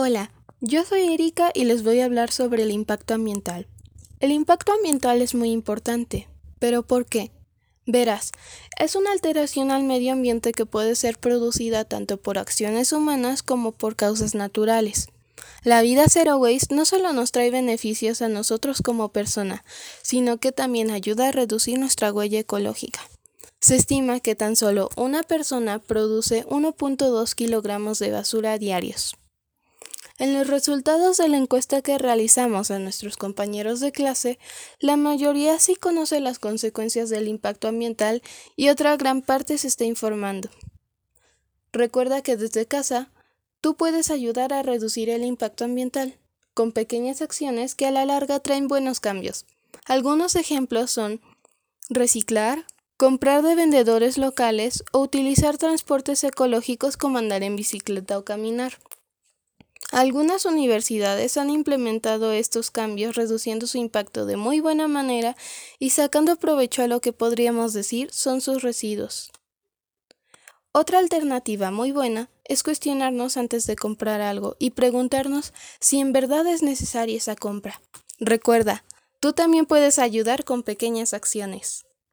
Hola, yo soy Erika y les voy a hablar sobre el impacto ambiental. El impacto ambiental es muy importante, pero ¿por qué? Verás, es una alteración al medio ambiente que puede ser producida tanto por acciones humanas como por causas naturales. La vida zero waste no solo nos trae beneficios a nosotros como persona, sino que también ayuda a reducir nuestra huella ecológica. Se estima que tan solo una persona produce 1.2 kilogramos de basura diarios. En los resultados de la encuesta que realizamos a nuestros compañeros de clase, la mayoría sí conoce las consecuencias del impacto ambiental y otra gran parte se está informando. Recuerda que desde casa, tú puedes ayudar a reducir el impacto ambiental con pequeñas acciones que a la larga traen buenos cambios. Algunos ejemplos son reciclar, comprar de vendedores locales o utilizar transportes ecológicos como andar en bicicleta o caminar. Algunas universidades han implementado estos cambios reduciendo su impacto de muy buena manera y sacando provecho a lo que podríamos decir son sus residuos. Otra alternativa muy buena es cuestionarnos antes de comprar algo y preguntarnos si en verdad es necesaria esa compra. Recuerda, tú también puedes ayudar con pequeñas acciones.